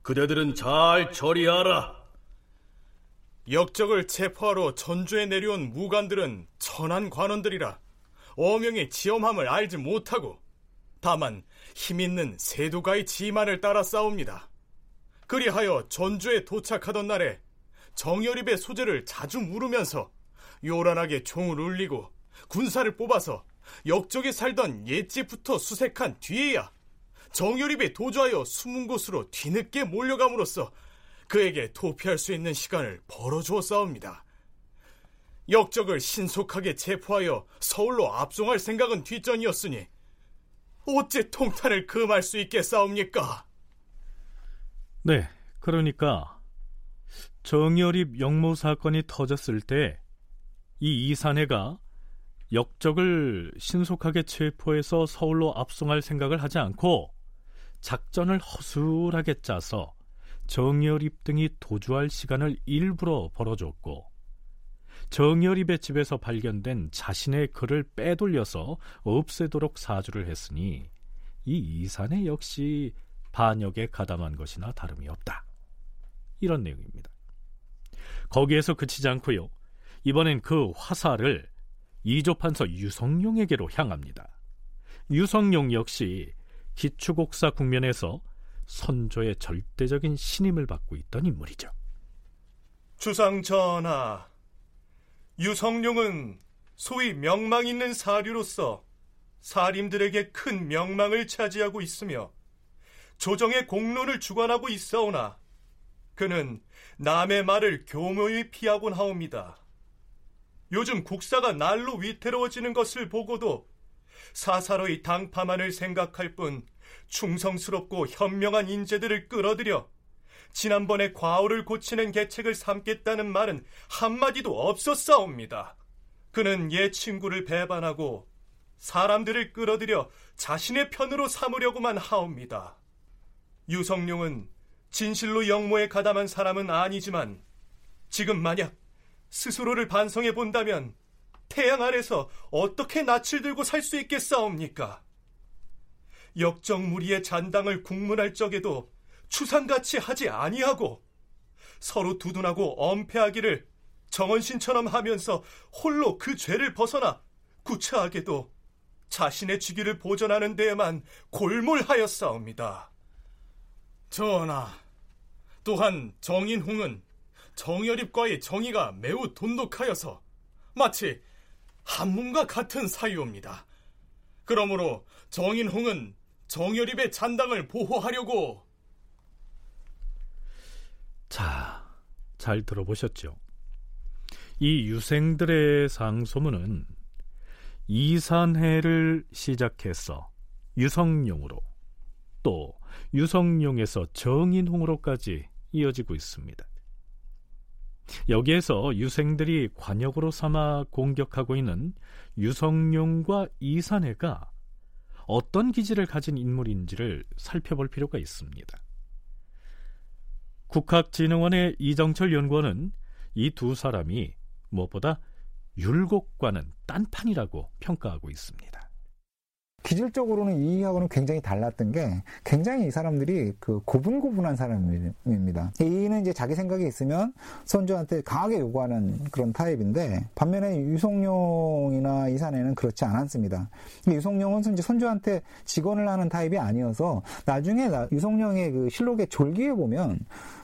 그대들은 잘 처리하라. 역적을 체포하러 전주에 내려온 무관들은 천한 관원들이라 어명의 지엄함을 알지 못하고 다만 힘있는 세도가의 지만을 따라 싸웁니다. 그리하여 전주에 도착하던 날에 정열입의 소재를 자주 물으면서 요란하게 총을 울리고 군사를 뽑아서 역적에 살던 옛집부터 수색한 뒤에야 정열입에 도주하여 숨은 곳으로 뒤늦게 몰려감으로써 그에게 도피할 수 있는 시간을 벌어주어 싸웁니다. 역적을 신속하게 체포하여 서울로 압송할 생각은 뒷전이었으니 어째 통탄을 금할 수 있겠사옵니까? 네, 그러니까 정열입 영모 사건이 터졌을 때 이 이산해가 역적을 신속하게 체포해서 서울로 압송할 생각을 하지 않고 작전을 허술하게 짜서 정열입 등이 도주할 시간을 일부러 벌어줬고 정열입의 집에서 발견된 자신의 글을 빼돌려서 없애도록 사주를 했으니 이 이산해 역시 반역에 가담한 것이나 다름이 없다. 이런 내용입니다. 거기에서 그치지 않고요. 이번엔 그 화살을 이조판서 유성룡에게로 향합니다. 유성룡 역시 기축옥사 국면에서 선조의 절대적인 신임을 받고 있던 인물이죠. 주상 전하, 유성룡은 소위 명망 있는 사류로서 사림들에게 큰 명망을 차지하고 있으며 조정의 공로를 주관하고 있어오나 그는 남의 말을 교묘히 피하곤 하옵니다. 요즘 국사가 날로 위태로워지는 것을 보고도 사사로이 당파만을 생각할 뿐 충성스럽고 현명한 인재들을 끌어들여 지난번에 과오를 고치는 계책을 삼겠다는 말은 한마디도 없었사옵니다. 그는 옛 친구를 배반하고 사람들을 끌어들여 자신의 편으로 삼으려고만 하옵니다. 유성룡은 진실로 영모에 가담한 사람은 아니지만 지금 만약 스스로를 반성해 본다면 태양 아래서 어떻게 낯을 들고 살 수 있겠사옵니까? 역정무리의 잔당을 국문할 적에도 추상같이 하지 아니하고 서로 두둔하고 엄폐하기를 정원신처럼 하면서 홀로 그 죄를 벗어나 구차하게도 자신의 직위를 보존하는 데에만 골몰하였사옵니다. 전하, 또한 정인홍은 정열입과의 정의가 매우 돈독하여서 마치 한몸과 같은 사이옵니다. 그러므로 정인홍은 정열입의 잔당을 보호하려고 자, 잘 들어보셨죠? 이 유생들의 상소문은 이산해를 시작해서 유성룡으로 또 유성룡에서 정인홍으로까지 이어지고 있습니다. 여기에서 유생들이 관역으로 삼아 공격하고 있는 유성룡과 이산해가 어떤 기질을 가진 인물인지를 살펴볼 필요가 있습니다. 국학진흥원의 이정철 연구원은 이 두 사람이 무엇보다 율곡과는 딴판이라고 평가하고 있습니다. 기질적으로는 이하고는 굉장히 달랐던 게 굉장히 이 사람들이 그 고분고분한 사람입니다. 이는 이제 자기 생각이 있으면 선조한테 강하게 요구하는 그런 타입인데 반면에 유성룡이나 이산에는 그렇지 않았습니다. 유성룡은 선조한테 직언을 하는 타입이 아니어서 나중에 유성룡의 그 실록의 졸기에 보면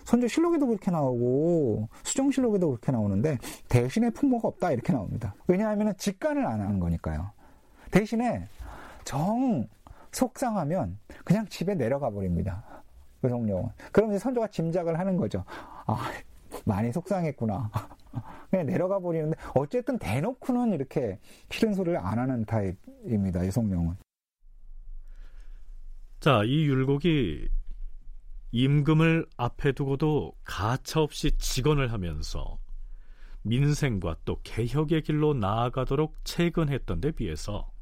선조 실록에도 그렇게 나오고 수정 실록에도 그렇게 나오는데 대신에 풍모가 없다 이렇게 나옵니다. 왜냐하면 직관을 안 하는 거니까요. 대신에 정 속상하면 그냥 집에 내려가 버립니다. 의성룡은. 그럼 이제 선조가 짐작을 하는 거죠. 아, 많이 속상했구나. 그냥 내려가 버리는데 어쨌든 대놓고는 이렇게 싫은 소리를 안 하는 타입입니다. 유성룡은. 자, 이 율곡이 임금을 앞에 두고도 가차없이 직언을 하면서 민생과 또 개혁의 길로 나아가도록 채근했던 데 비해서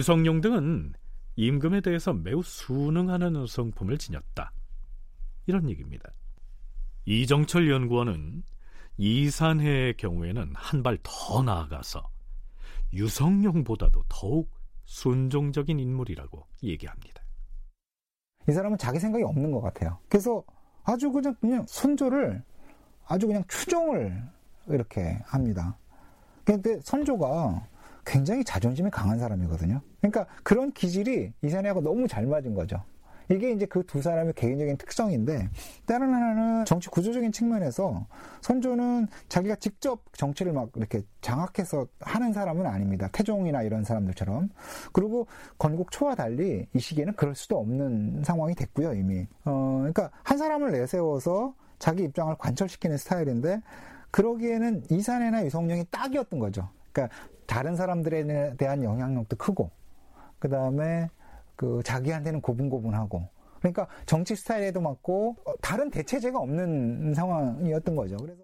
유성룡 등은 임금에 대해서 매우 순응하는 성품을 지녔다. 이런 얘기입니다. 이정철 연구원은 이산해의 경우에는 한 발 더 나아가서 유성룡보다도 더욱 순종적인 인물이라고 얘기합니다. 이 사람은 자기 생각이 없는 것 같아요. 그래서 아주 그냥, 그냥 선조를 아주 그냥 추종을 이렇게 합니다. 근데 선조가 굉장히 자존심이 강한 사람이거든요. 그러니까 그런 기질이 이산해하고 너무 잘 맞은 거죠. 이게 이제 그 두 사람의 개인적인 특성인데 다른 하나는 정치 구조적인 측면에서 선조는 자기가 직접 정치를 막 이렇게 장악해서 하는 사람은 아닙니다. 태종이나 이런 사람들처럼. 그리고 건국 초와 달리 이 시기에는 그럴 수도 없는 상황이 됐고요, 이미. 어, 그러니까 한 사람을 내세워서 자기 입장을 관철시키는 스타일인데 그러기에는 이산해나 유성룡이 딱이었던 거죠. 그러니까 다른 사람들에 대한 영향력도 크고 그 다음에 그 자기한테는 고분고분하고 그러니까 정치 스타일에도 맞고 어, 다른 대체제가 없는 상황이었던 거죠. 그래서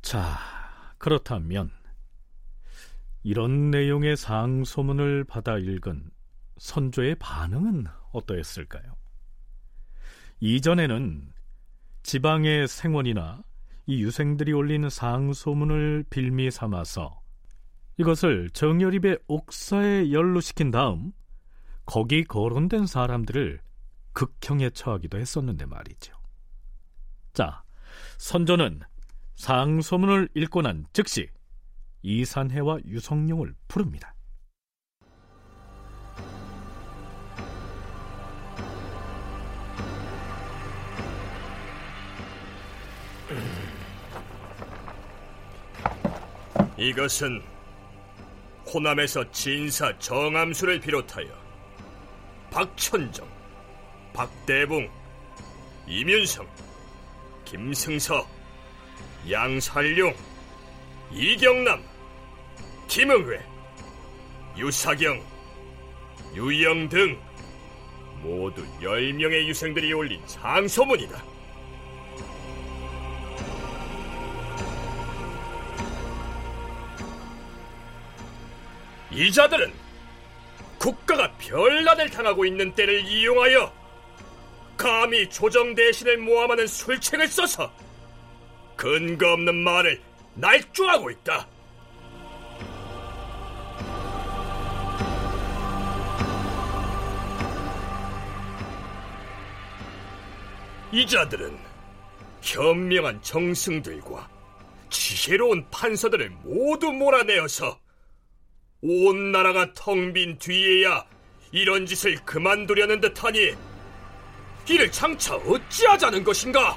자 그렇다면 이런 내용의 상소문을 받아 읽은 선조의 반응은 어떠했을까요? 이전에는 지방의 생원이나 이 유생들이 올린 상소문을 빌미 삼아서 이것을 정열입의 옥사에 연루시킨 다음 거기 거론된 사람들을 극형에 처하기도 했었는데 말이죠. 자, 선조는 상소문을 읽고 난 즉시 이산해와 유성룡을 부릅니다. 이것은 호남에서 진사 정암수를 비롯하여 박천정, 박대봉, 이면성, 김승서, 양살룡, 이경남, 김응회, 유사경, 유영 등 모두 10명의 유생들이 올린 상소문이다. 이 자들은 국가가 별난을 당하고 있는 때를 이용하여 감히 조정 대신을 모함하는 술책을 써서 근거 없는 말을 날조하고 있다. 이 자들은 현명한 정승들과 지혜로운 판사들을 모두 몰아내어서 온 나라가 텅 빈 뒤에야 이런 짓을 그만두려는 듯하니 이를 장차 어찌하자는 것인가?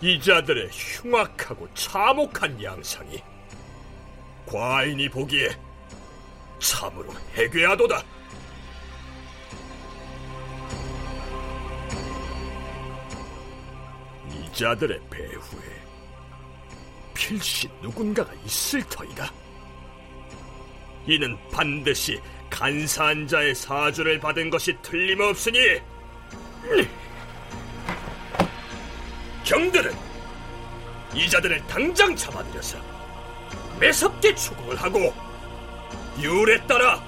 이 자들의 흉악하고 참혹한 양상이 과인이 보기에 참으로 해괴하도다. 자들의 배후에 필시 누군가가 있을 터이다. 이는 반드시 간사한 자의 사주를 받은 것이 틀림없으니 경들은 이 자들을 당장 잡아들여서 매섭게 추궁을 하고 율에 따라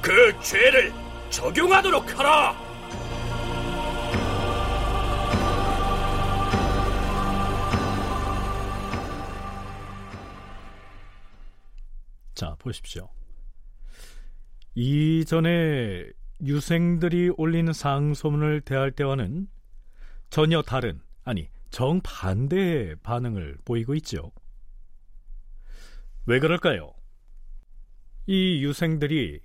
그 죄를 적용하도록 하라. 보십시오. 이전에 유생들이 올린 상소문을 대할 때와는 전혀 다른, 아니, 정반대의 반응을 보이고 있죠. 왜 그럴까요? 이 유생들이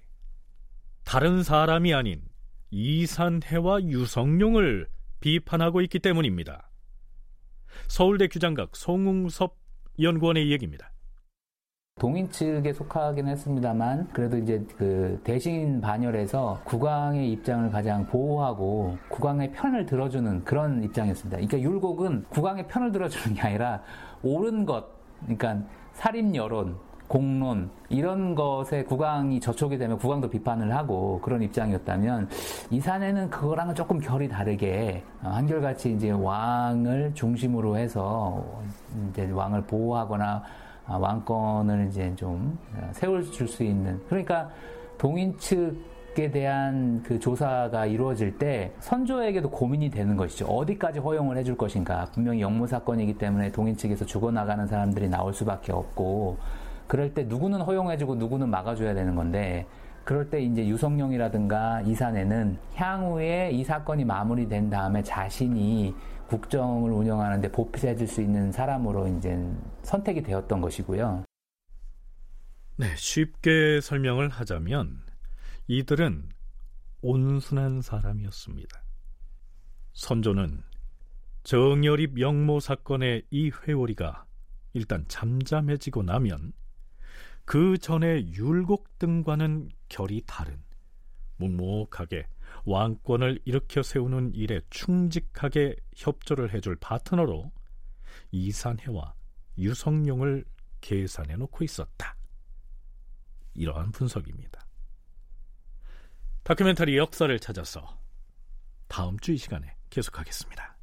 다른 사람이 아닌 이산해와 유성룡을 비판하고 있기 때문입니다. 서울대 규장각 송웅섭 연구원의 얘기입니다. 동인 측에 속하긴 했습니다만 그래도 이제 그 대신 반열에서 국왕의 입장을 가장 보호하고 국왕의 편을 들어주는 그런 입장이었습니다. 그러니까 율곡은 국왕의 편을 들어주는 게 아니라 옳은 것, 그러니까 살인 여론, 공론 이런 것에 국왕이 저촉이 되면 국왕도 비판을 하고 그런 입장이었다면 이 사내는 그거랑은 조금 결이 다르게 한결같이 이제 왕을 중심으로 해서 이제 왕을 보호하거나 왕권을 이제 좀 세워줄 수 있는 그러니까 동인 측에 대한 그 조사가 이루어질 때 선조에게도 고민이 되는 것이죠. 어디까지 허용을 해줄 것인가. 분명히 영모 사건이기 때문에 동인 측에서 죽어나가는 사람들이 나올 수밖에 없고 그럴 때 누구는 허용해주고 누구는 막아줘야 되는 건데 그럴 때 이제 유성룡이라든가 이산에는 향후에 이 사건이 마무리된 다음에 자신이 국정을 운영하는데 보필해줄 수 있는 사람으로 이제 선택이 되었던 것이고요. 네, 쉽게 설명을 하자면 이들은 온순한 사람이었습니다. 선조는 정열입 영모 사건의 이 회오리가 일단 잠잠해지고 나면 그 전에 율곡 등과는 결이 다른 묵묵하게 왕권을 일으켜 세우는 일에 충직하게 협조를 해줄 파트너로 이산해와 유성룡을 계산해 놓고 있었다. 이러한 분석입니다. 다큐멘터리 역사를 찾아서 다음 주 이 시간에 계속하겠습니다.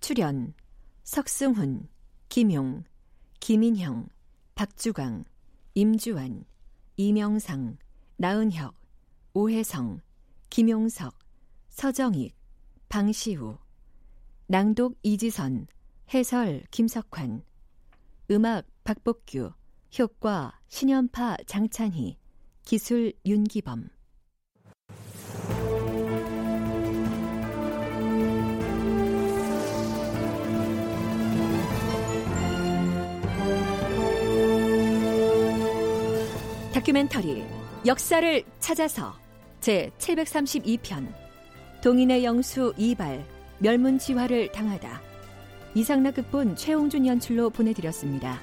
출연 석승훈, 김용, 김인형, 박주광, 임주환, 이명상, 나은혁, 오혜성, 김용석, 서정익, 방시우 낭독 이지선 해설 김석환 음악 박복규 효과 신연파 장찬희 기술 윤기범 다큐멘터리 역사를 찾아서 제 732편 동인의 영수 이발 멸문지화를 당하다 이상락 극본 최홍준 연출로 보내드렸습니다.